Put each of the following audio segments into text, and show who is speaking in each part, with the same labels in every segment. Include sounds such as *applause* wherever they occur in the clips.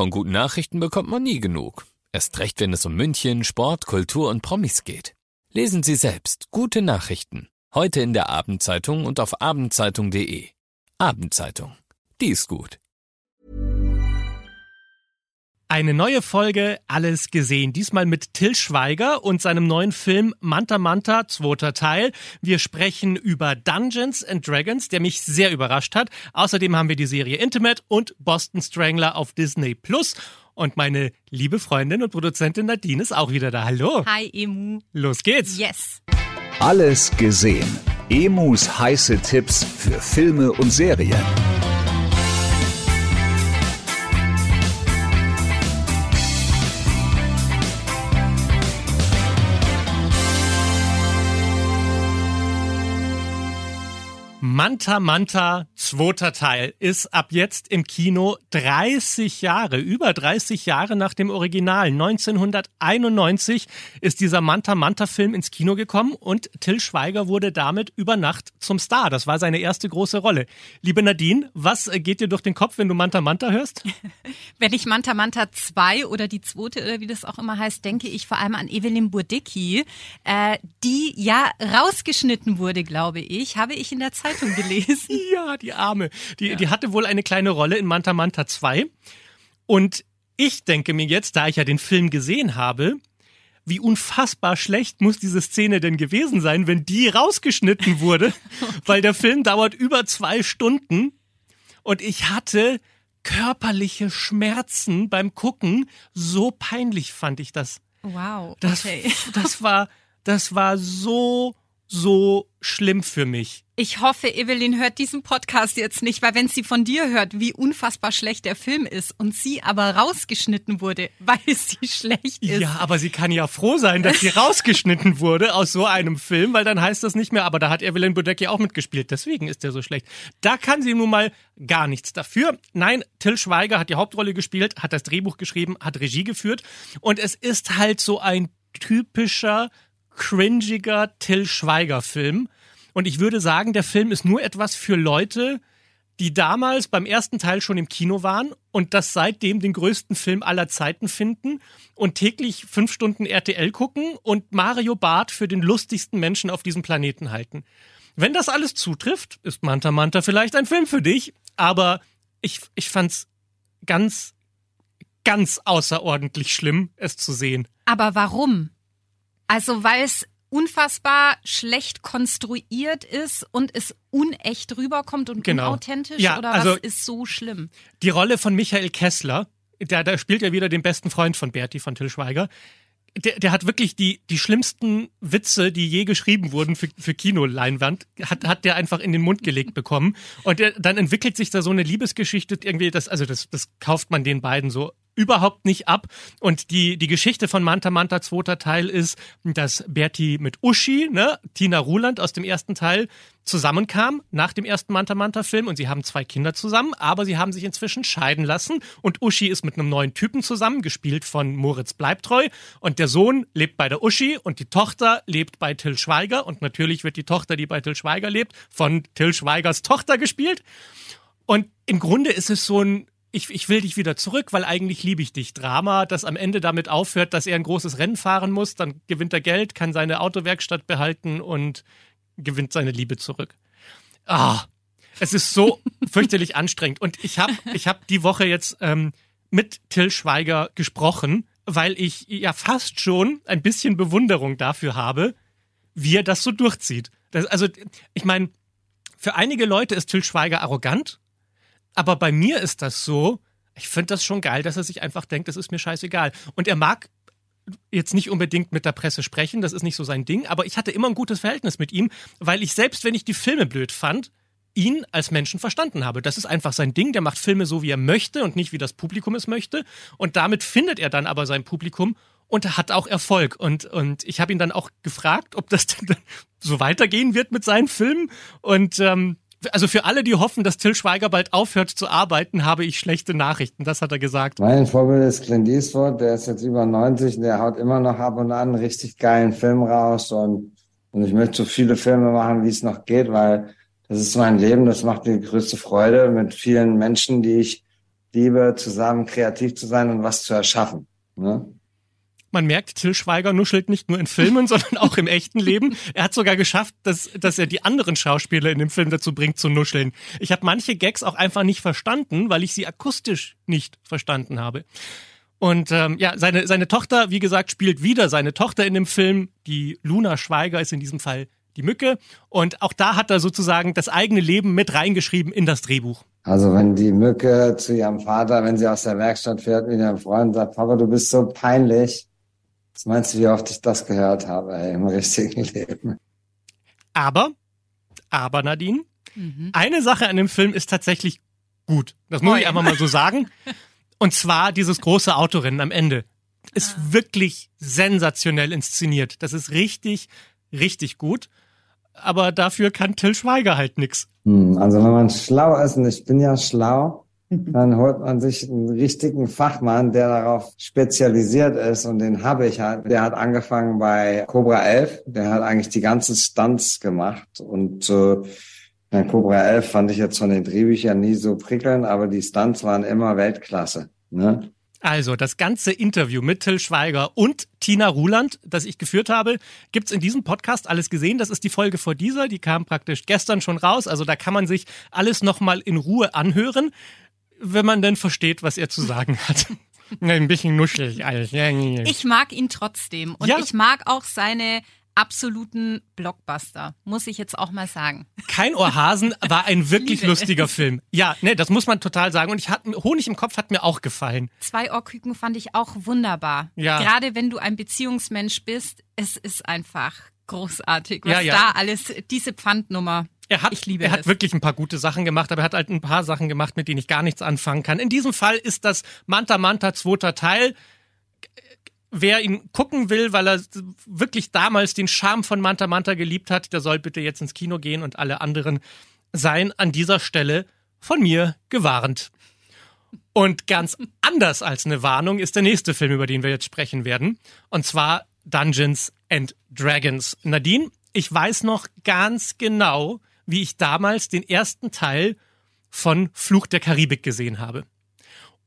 Speaker 1: Von guten Nachrichten bekommt man nie genug. Erst recht, wenn es um München, Sport, Kultur und Promis geht. Lesen Sie selbst gute Nachrichten. Heute in der Abendzeitung und auf abendzeitung.de. Abendzeitung. Die ist gut.
Speaker 2: Eine neue Folge Alles gesehen. Diesmal mit Till Schweiger und seinem neuen Film Manta Manta, zweiter Teil. Wir sprechen über Dungeons and Dragons, der mich sehr überrascht hat. Außerdem haben wir die Serie Intimate und Boston Strangler auf Disney Plus. Und meine liebe Freundin und Produzentin Nadine ist auch wieder da. Hallo.
Speaker 3: Hi, Emu.
Speaker 2: Los geht's.
Speaker 3: Yes.
Speaker 4: Alles gesehen. Emus heiße Tipps für Filme und Serien.
Speaker 2: Manta Manta, zweiter Teil, ist ab jetzt im Kino 30 Jahre, über 30 Jahre nach dem Original. 1991 ist dieser Manta Manta Film ins Kino gekommen und Till Schweiger wurde damit über Nacht zum Star. Das war seine erste große Rolle. Liebe Nadine, was geht dir durch den Kopf, wenn du Manta Manta hörst? *laughs*
Speaker 3: Wenn ich Manta Manta 2 oder die zweite oder wie das auch immer heißt, denke ich vor allem an Evelyn Burdicki, äh, die ja rausgeschnitten wurde, glaube ich, habe ich in der Zeitung gelesen. *laughs*
Speaker 2: ja, die Arme. Die, ja. die hatte wohl eine kleine Rolle in Manta Manta 2. Und ich denke mir jetzt, da ich ja den Film gesehen habe, wie unfassbar schlecht muss diese Szene denn gewesen sein, wenn die rausgeschnitten wurde, *laughs* *laughs* weil der Film dauert über zwei Stunden und ich hatte körperliche Schmerzen beim Gucken. So peinlich fand ich das.
Speaker 3: Wow.
Speaker 2: Okay. Das, das war, das war so so schlimm für mich.
Speaker 3: Ich hoffe, Evelyn hört diesen Podcast jetzt nicht, weil wenn sie von dir hört, wie unfassbar schlecht der Film ist und sie aber rausgeschnitten wurde, *laughs* weil sie schlecht ist.
Speaker 2: Ja, aber sie kann ja froh sein, dass sie *laughs* rausgeschnitten wurde aus so einem Film, weil dann heißt das nicht mehr, aber da hat Evelyn Bodecki auch mitgespielt, deswegen ist der so schlecht. Da kann sie nun mal gar nichts dafür. Nein, Till Schweiger hat die Hauptrolle gespielt, hat das Drehbuch geschrieben, hat Regie geführt und es ist halt so ein typischer cringiger Till Schweiger-Film. Und ich würde sagen, der Film ist nur etwas für Leute, die damals beim ersten Teil schon im Kino waren und das seitdem den größten Film aller Zeiten finden und täglich fünf Stunden RTL gucken und Mario Barth für den lustigsten Menschen auf diesem Planeten halten. Wenn das alles zutrifft, ist Manta Manta vielleicht ein Film für dich, aber ich, ich fand's ganz, ganz außerordentlich schlimm, es zu sehen.
Speaker 3: Aber warum? Also weil es unfassbar schlecht konstruiert ist und es unecht rüberkommt und genau. unauthentisch ja, oder also was ist so schlimm?
Speaker 2: Die Rolle von Michael Kessler, der, der spielt ja wieder den besten Freund von Bertie von Till Schweiger. Der, der hat wirklich die, die schlimmsten Witze, die je geschrieben wurden für, für Kinoleinwand, hat, hat der einfach in den Mund gelegt bekommen. Und der, dann entwickelt sich da so eine Liebesgeschichte irgendwie, das, also das, das kauft man den beiden so überhaupt nicht ab. Und die, die Geschichte von Manta Manta zweiter Teil ist, dass Bertie mit Uschi, ne, Tina Ruland aus dem ersten Teil, zusammenkam nach dem ersten Manta Manta Film und sie haben zwei Kinder zusammen, aber sie haben sich inzwischen scheiden lassen und Uschi ist mit einem neuen Typen zusammen, gespielt von Moritz Bleibtreu und der Sohn lebt bei der Uschi und die Tochter lebt bei Till Schweiger und natürlich wird die Tochter, die bei Till Schweiger lebt, von Till Schweigers Tochter gespielt. Und im Grunde ist es so ein ich, ich will dich wieder zurück, weil eigentlich liebe ich dich. Drama, das am Ende damit aufhört, dass er ein großes Rennen fahren muss, dann gewinnt er Geld, kann seine Autowerkstatt behalten und gewinnt seine Liebe zurück. Ah, es ist so *laughs* fürchterlich anstrengend. Und ich habe ich hab die Woche jetzt ähm, mit Till Schweiger gesprochen, weil ich ja fast schon ein bisschen Bewunderung dafür habe, wie er das so durchzieht. Das, also, ich meine, für einige Leute ist Till Schweiger arrogant aber bei mir ist das so, ich finde das schon geil, dass er sich einfach denkt, das ist mir scheißegal. Und er mag jetzt nicht unbedingt mit der Presse sprechen, das ist nicht so sein Ding, aber ich hatte immer ein gutes Verhältnis mit ihm, weil ich selbst, wenn ich die Filme blöd fand, ihn als Menschen verstanden habe. Das ist einfach sein Ding, der macht Filme so, wie er möchte und nicht, wie das Publikum es möchte. Und damit findet er dann aber sein Publikum und hat auch Erfolg. Und, und ich habe ihn dann auch gefragt, ob das *laughs* so weitergehen wird mit seinen Filmen. Und ähm, also für alle, die hoffen, dass Till Schweiger bald aufhört zu arbeiten, habe ich schlechte Nachrichten. Das hat er gesagt.
Speaker 5: Mein Vorbild ist Clint Eastwood. Der ist jetzt über 90 und der haut immer noch ab und an richtig geilen Film raus. Und, und ich möchte so viele Filme machen, wie es noch geht, weil das ist mein Leben. Das macht die größte Freude mit vielen Menschen, die ich liebe, zusammen kreativ zu sein und was zu erschaffen. Ne?
Speaker 2: Man merkt, Till Schweiger nuschelt nicht nur in Filmen, *laughs* sondern auch im echten Leben. Er hat sogar geschafft, dass, dass er die anderen Schauspieler in dem Film dazu bringt zu nuscheln. Ich habe manche Gags auch einfach nicht verstanden, weil ich sie akustisch nicht verstanden habe. Und ähm, ja, seine, seine Tochter, wie gesagt, spielt wieder seine Tochter in dem Film. Die Luna Schweiger ist in diesem Fall die Mücke. Und auch da hat er sozusagen das eigene Leben mit reingeschrieben in das Drehbuch.
Speaker 5: Also wenn die Mücke zu ihrem Vater, wenn sie aus der Werkstatt fährt mit ihrem Freund sagt, Papa, du bist so peinlich. Was meinst du, wie oft ich das gehört habe ey, im richtigen Leben?
Speaker 2: Aber, aber Nadine, mhm. eine Sache an dem Film ist tatsächlich gut. Das muss oh, ich einfach mal so sagen. *laughs* Und zwar dieses große Autorennen am Ende. Ist ah. wirklich sensationell inszeniert. Das ist richtig, richtig gut. Aber dafür kann Till Schweiger halt nix.
Speaker 5: Hm, also wenn man schlau ist, und ich bin ja schlau, *laughs* dann holt man sich einen richtigen Fachmann, der darauf spezialisiert ist und den habe ich halt. Der hat angefangen bei Cobra 11, der hat eigentlich die ganzen Stunts gemacht und äh, ja, Cobra 11 fand ich jetzt von den Drehbüchern nie so prickelnd, aber die Stunts waren immer Weltklasse. Ne?
Speaker 2: Also, das ganze Interview mit Till Schweiger und Tina Ruland, das ich geführt habe, gibt's in diesem Podcast alles gesehen. Das ist die Folge vor dieser, die kam praktisch gestern schon raus. Also da kann man sich alles nochmal in Ruhe anhören wenn man denn versteht, was er zu sagen hat. *laughs* Ein bisschen nuschelig alles.
Speaker 3: Ich mag ihn trotzdem. Und ja. ich mag auch seine absoluten Blockbuster, muss ich jetzt auch mal sagen.
Speaker 2: Kein Ohrhasen war ein *laughs* wirklich lustiger Film. Ja, ne, das muss man total sagen. Und ich hatte Honig im Kopf hat mir auch gefallen.
Speaker 3: Zwei Ohrküken fand ich auch wunderbar. Ja. Gerade wenn du ein Beziehungsmensch bist, es ist einfach großartig, was ja, ja. da alles, diese Pfandnummer.
Speaker 2: Er hat, er hat wirklich ein paar gute Sachen gemacht, aber er hat halt ein paar Sachen gemacht, mit denen ich gar nichts anfangen kann. In diesem Fall ist das Manta Manta zweiter Teil. Wer ihn gucken will, weil er wirklich damals den Charme von Manta Manta geliebt hat, der soll bitte jetzt ins Kino gehen und alle anderen seien an dieser Stelle von mir gewarnt. Und ganz *laughs* anders als eine Warnung ist der nächste Film, über den wir jetzt sprechen werden. Und zwar Dungeons and Dragons. Nadine, ich weiß noch ganz genau, wie ich damals den ersten Teil von Fluch der Karibik gesehen habe.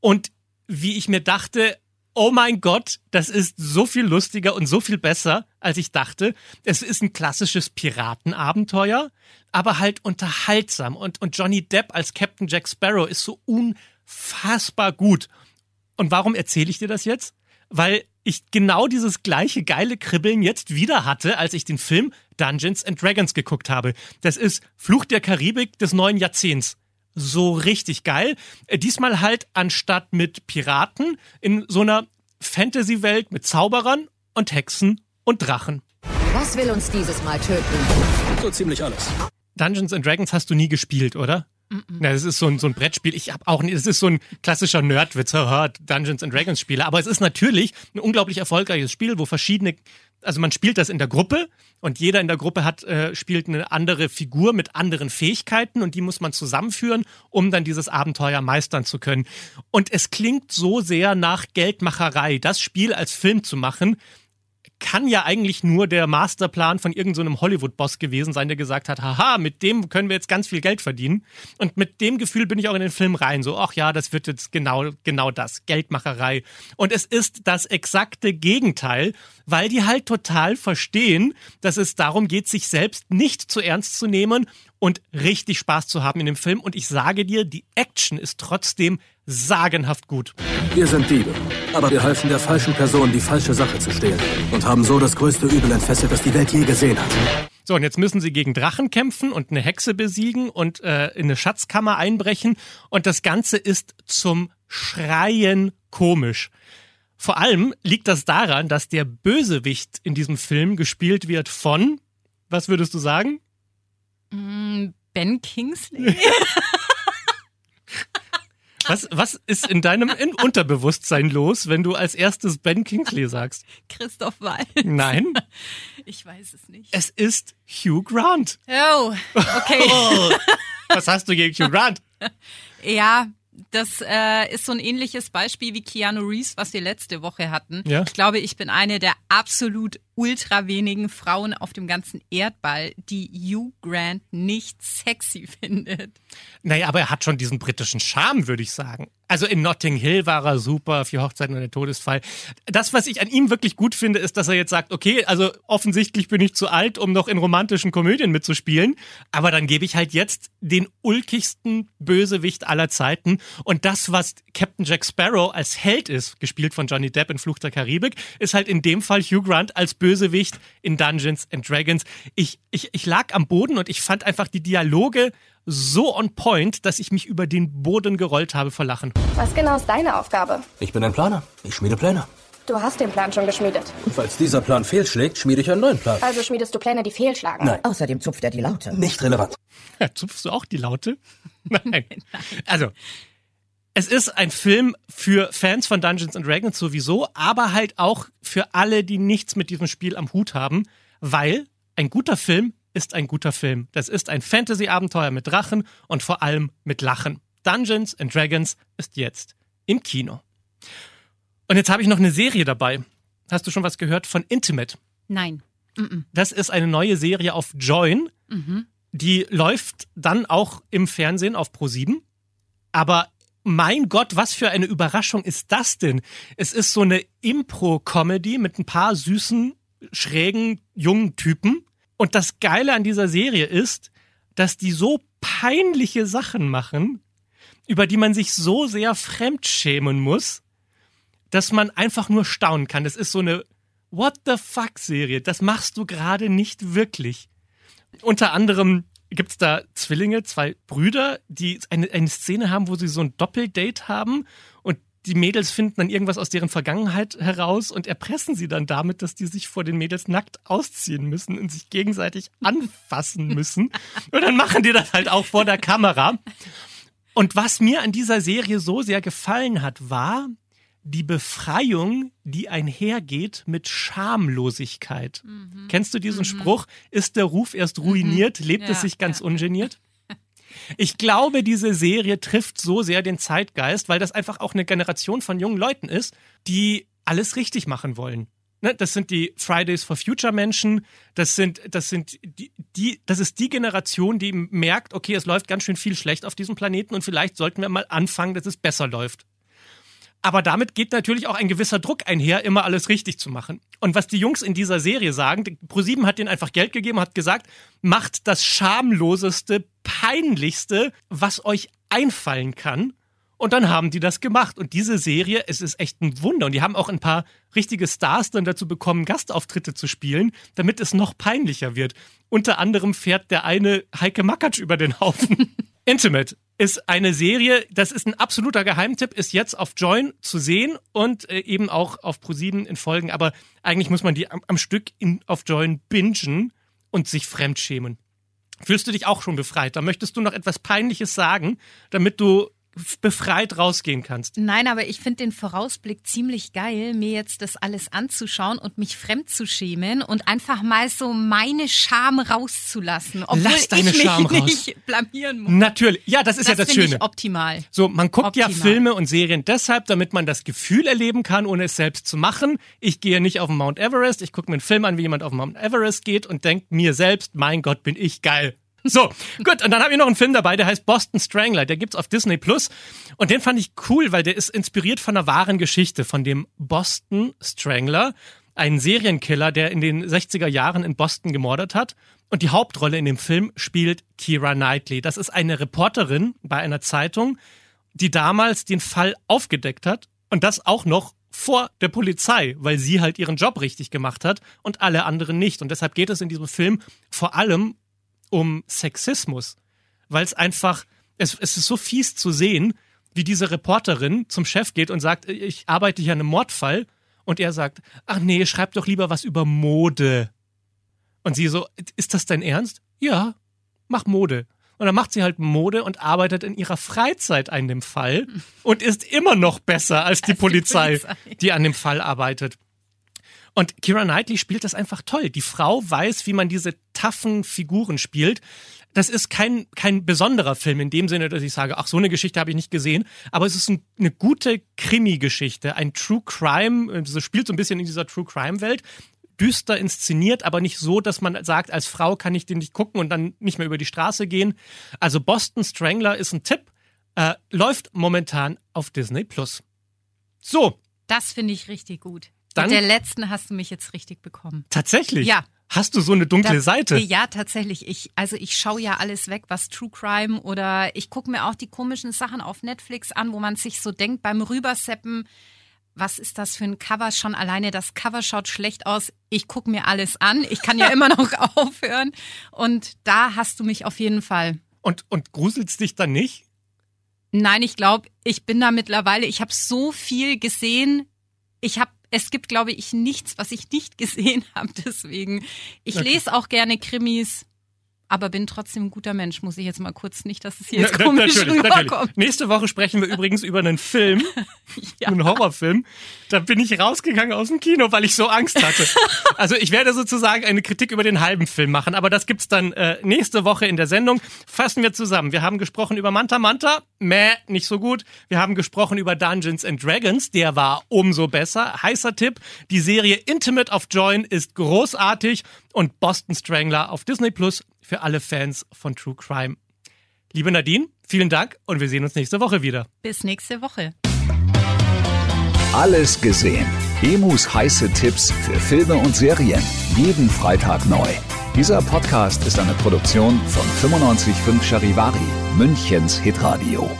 Speaker 2: Und wie ich mir dachte, oh mein Gott, das ist so viel lustiger und so viel besser, als ich dachte. Es ist ein klassisches Piratenabenteuer, aber halt unterhaltsam. Und, und Johnny Depp als Captain Jack Sparrow ist so unfassbar gut. Und warum erzähle ich dir das jetzt? Weil ich genau dieses gleiche geile Kribbeln jetzt wieder hatte, als ich den Film Dungeons and Dragons geguckt habe. Das ist Fluch der Karibik des neuen Jahrzehnts. So richtig geil. Äh, diesmal halt anstatt mit Piraten in so einer Fantasy-Welt mit Zauberern und Hexen und Drachen.
Speaker 6: Was will uns dieses Mal töten?
Speaker 7: So ziemlich alles.
Speaker 2: Dungeons and Dragons hast du nie gespielt, oder? Ja, das ist so ein, so ein Brettspiel. Ich habe auch, es ist so ein klassischer Nerdwitz, Dungeons and Dragons Spiele. Aber es ist natürlich ein unglaublich erfolgreiches Spiel, wo verschiedene, also man spielt das in der Gruppe und jeder in der Gruppe hat äh, spielt eine andere Figur mit anderen Fähigkeiten und die muss man zusammenführen, um dann dieses Abenteuer meistern zu können. Und es klingt so sehr nach Geldmacherei, das Spiel als Film zu machen kann ja eigentlich nur der Masterplan von irgendeinem so Hollywood-Boss gewesen sein, der gesagt hat, haha, mit dem können wir jetzt ganz viel Geld verdienen. Und mit dem Gefühl bin ich auch in den Film rein. So, ach ja, das wird jetzt genau, genau das. Geldmacherei. Und es ist das exakte Gegenteil, weil die halt total verstehen, dass es darum geht, sich selbst nicht zu ernst zu nehmen und richtig Spaß zu haben in dem Film. Und ich sage dir, die Action ist trotzdem sagenhaft gut.
Speaker 7: Wir sind Diebe, aber wir halfen der falschen Person, die falsche Sache zu stehlen und haben so das größte Übel entfesselt, das die Welt je gesehen hat.
Speaker 2: So, und jetzt müssen sie gegen Drachen kämpfen und eine Hexe besiegen und äh, in eine Schatzkammer einbrechen. Und das Ganze ist zum Schreien komisch. Vor allem liegt das daran, dass der Bösewicht in diesem Film gespielt wird von, was würdest du sagen?
Speaker 3: Mm, ben Kingsley. *laughs*
Speaker 2: Was, was ist in deinem Unterbewusstsein los, wenn du als erstes Ben Kingsley sagst?
Speaker 3: Christoph Waltz.
Speaker 2: Nein.
Speaker 3: Ich weiß es nicht.
Speaker 2: Es ist Hugh Grant.
Speaker 3: Oh, okay. *laughs*
Speaker 2: Oh, was hast du gegen Hugh Grant?
Speaker 3: Ja, das äh, ist so ein ähnliches Beispiel wie Keanu Reeves, was wir letzte Woche hatten. Ja? Ich glaube, ich bin eine der absolut ultra wenigen Frauen auf dem ganzen Erdball, die Hugh Grant nicht sexy *laughs* findet.
Speaker 2: Naja, aber er hat schon diesen britischen Charme, würde ich sagen. Also in Notting Hill war er super, vier Hochzeiten und der Todesfall. Das, was ich an ihm wirklich gut finde, ist, dass er jetzt sagt, okay, also offensichtlich bin ich zu alt, um noch in romantischen Komödien mitzuspielen, aber dann gebe ich halt jetzt den ulkigsten Bösewicht aller Zeiten und das, was Captain Jack Sparrow als Held ist, gespielt von Johnny Depp in Fluch der Karibik, ist halt in dem Fall Hugh Grant als Bösewicht in Dungeons and Dragons. Ich, ich, ich lag am Boden und ich fand einfach die Dialoge so on point, dass ich mich über den Boden gerollt habe vor Lachen.
Speaker 8: Was genau ist deine Aufgabe?
Speaker 7: Ich bin ein Planer. Ich schmiede Pläne.
Speaker 8: Du hast den Plan schon geschmiedet.
Speaker 7: Und falls dieser Plan fehlschlägt, schmiede ich einen neuen Plan.
Speaker 8: Also schmiedest du Pläne, die fehlschlagen.
Speaker 7: Nein.
Speaker 9: Außerdem zupft er die Laute.
Speaker 7: Nicht relevant.
Speaker 2: Ja, *laughs* zupfst du auch die Laute? *laughs* *laughs* Nein. Also, es ist ein Film für Fans von Dungeons and Dragons sowieso, aber halt auch für alle, die nichts mit diesem Spiel am Hut haben, weil ein guter Film ist ein guter Film. Das ist ein Fantasy-Abenteuer mit Drachen und vor allem mit Lachen. Dungeons and Dragons ist jetzt im Kino. Und jetzt habe ich noch eine Serie dabei. Hast du schon was gehört von Intimate?
Speaker 3: Nein.
Speaker 2: Das ist eine neue Serie auf Join. Die läuft dann auch im Fernsehen auf Pro7. Aber mein Gott, was für eine Überraschung ist das denn? Es ist so eine Impro-Comedy mit ein paar süßen, schrägen, jungen Typen. Und das Geile an dieser Serie ist, dass die so peinliche Sachen machen, über die man sich so sehr fremdschämen muss, dass man einfach nur staunen kann. Das ist so eine What the fuck Serie. Das machst du gerade nicht wirklich. Unter anderem gibt's da Zwillinge, zwei Brüder, die eine, eine Szene haben, wo sie so ein Doppeldate haben und die Mädels finden dann irgendwas aus deren Vergangenheit heraus und erpressen sie dann damit, dass die sich vor den Mädels nackt ausziehen müssen und sich gegenseitig *laughs* anfassen müssen. Und dann machen die das halt auch vor der Kamera. Und was mir an dieser Serie so sehr gefallen hat, war die Befreiung, die einhergeht mit Schamlosigkeit. Kennst du diesen Spruch? Ist der Ruf erst ruiniert, lebt
Speaker 3: Ja,
Speaker 2: es sich ganz
Speaker 3: ja.
Speaker 2: ungeniert? *laughs* Ich glaube, diese Serie trifft so sehr den Zeitgeist, weil das einfach auch eine Generation von jungen Leuten ist, die alles richtig machen wollen. Ne, das sind die Fridays for Future Menschen. Das sind, das sind die, die, das ist die Generation, die merkt, okay, es läuft ganz schön viel schlecht auf diesem Planeten und vielleicht sollten wir mal anfangen, dass es besser läuft. Aber damit geht natürlich auch ein gewisser Druck einher, immer alles richtig zu machen. Und was die Jungs in dieser Serie sagen, ProSieben hat denen einfach Geld gegeben, hat gesagt, macht das schamloseste, peinlichste, was euch einfallen kann. Und dann haben die das gemacht. Und diese Serie, es ist echt ein Wunder. Und die haben auch ein paar richtige Stars dann dazu bekommen, Gastauftritte zu spielen, damit es noch peinlicher wird. Unter anderem fährt der eine Heike Makatsch über den Haufen. *laughs* Intimate ist eine Serie, das ist ein absoluter Geheimtipp, ist jetzt auf Join zu sehen und äh, eben auch auf ProSieben in Folgen. Aber eigentlich muss man die am, am Stück in, auf Join bingen und sich fremdschämen. Fühlst du dich auch schon befreit? Da möchtest du noch etwas Peinliches sagen, damit du befreit rausgehen kannst.
Speaker 3: Nein, aber ich finde den Vorausblick ziemlich geil, mir jetzt das alles anzuschauen und mich fremd zu schämen und einfach mal so meine Scham rauszulassen, obwohl
Speaker 2: Lass deine
Speaker 3: ich mich
Speaker 2: Scham raus.
Speaker 3: nicht blamieren muss.
Speaker 2: Natürlich, ja, das ist ja das
Speaker 3: finde
Speaker 2: Schöne.
Speaker 3: ich optimal.
Speaker 2: So, man guckt ja
Speaker 3: Optimal.
Speaker 2: Filme und Serien deshalb, damit man das Gefühl erleben kann, ohne es selbst zu machen. Ich gehe nicht auf den Mount Everest, ich gucke mir einen Film an, wie jemand auf den Mount Everest geht und denke mir selbst, mein Gott, bin ich geil. So, gut, und dann habe ich noch einen Film dabei, der heißt Boston Strangler, der gibt's auf Disney Plus und den fand ich cool, weil der ist inspiriert von einer wahren Geschichte, von dem Boston Strangler, ein Serienkiller, der in den 60er Jahren in Boston gemordet hat. Und die Hauptrolle in dem Film spielt Kira Knightley. Das ist eine Reporterin bei einer Zeitung, die damals den Fall aufgedeckt hat und das auch noch vor der Polizei, weil sie halt ihren Job richtig gemacht hat und alle anderen nicht. Und deshalb geht es in diesem Film vor allem um Sexismus, weil es einfach, es, es ist so fies zu sehen, wie diese Reporterin zum Chef geht und sagt, ich arbeite hier an einem Mordfall und er sagt, ach nee, schreib doch lieber was über Mode. Und sie so, ist das dein Ernst? Ja, mach Mode. Und dann macht sie halt Mode und arbeitet in ihrer Freizeit an dem Fall *laughs* und ist immer noch besser als die,
Speaker 3: Als die
Speaker 2: Polizei,
Speaker 3: Polizei.
Speaker 2: die an dem Fall arbeitet. Und Kira Knightley spielt das einfach toll. Die Frau weiß, wie man diese taffen Figuren spielt. Das ist kein, kein besonderer Film in dem Sinne, dass ich sage, ach, so eine Geschichte habe ich nicht gesehen. Aber es ist ein, eine gute Krimi-Geschichte, ein True Crime. Es spielt so ein bisschen in dieser True Crime-Welt. düster inszeniert, aber nicht so, dass man sagt, als Frau kann ich den nicht gucken und dann nicht mehr über die Straße gehen. Also Boston Strangler ist ein Tipp, äh, läuft momentan auf Disney Plus. So,
Speaker 3: Das finde ich richtig gut.
Speaker 2: Dann-
Speaker 3: Mit der letzten hast du mich jetzt richtig bekommen.
Speaker 2: tatsächlich.
Speaker 3: Ja.
Speaker 2: Hast du so eine dunkle
Speaker 3: Da-
Speaker 2: Seite?
Speaker 3: Ja, tatsächlich. Ich, also ich schaue ja alles weg, was True Crime oder ich gucke mir auch die komischen Sachen auf Netflix an, wo man sich so denkt beim Rüberseppen, was ist das für ein Cover? Schon alleine das Cover schaut schlecht aus. Ich gucke mir alles an. Ich kann ja *laughs* immer noch aufhören. Und da hast du mich auf jeden Fall.
Speaker 2: Und, und gruselt's dich dann nicht?
Speaker 3: Nein, ich glaube, ich bin da mittlerweile, ich habe so viel gesehen. Ich habe, es gibt, glaube ich, nichts, was ich nicht *laughs* gesehen habe. Deswegen, ich
Speaker 2: Okay.
Speaker 3: lese auch gerne Krimis, aber bin trotzdem ein guter Mensch, muss ich jetzt mal kurz nicht, dass es hier jetzt
Speaker 2: Na-
Speaker 3: komisch
Speaker 2: natürlich, natürlich.
Speaker 3: rüberkommt.
Speaker 2: Nächste Woche sprechen wir übrigens über einen Film, *laughs* einen Horrorfilm. Da bin ich rausgegangen aus dem Kino, weil ich so Angst hatte. *laughs* Also ich werde sozusagen eine Kritik über den halben Film machen, aber das gibt's dann äh, nächste Woche in der Sendung. Fassen wir zusammen. Wir haben gesprochen über Manta Manta, meh, nicht so gut. Wir haben gesprochen über Dungeons and Dragons, der war umso besser. Heißer Tipp, die Serie Intimate of Join ist großartig und Boston Strangler auf Disney Plus für alle Fans von True Crime. Liebe Nadine, vielen Dank und wir sehen uns nächste Woche wieder.
Speaker 3: Bis nächste Woche.
Speaker 4: Alles gesehen. Emus heiße Tipps für Filme und Serien. Jeden Freitag neu. Dieser Podcast ist eine Produktion von 955 Charivari, Münchens Hitradio.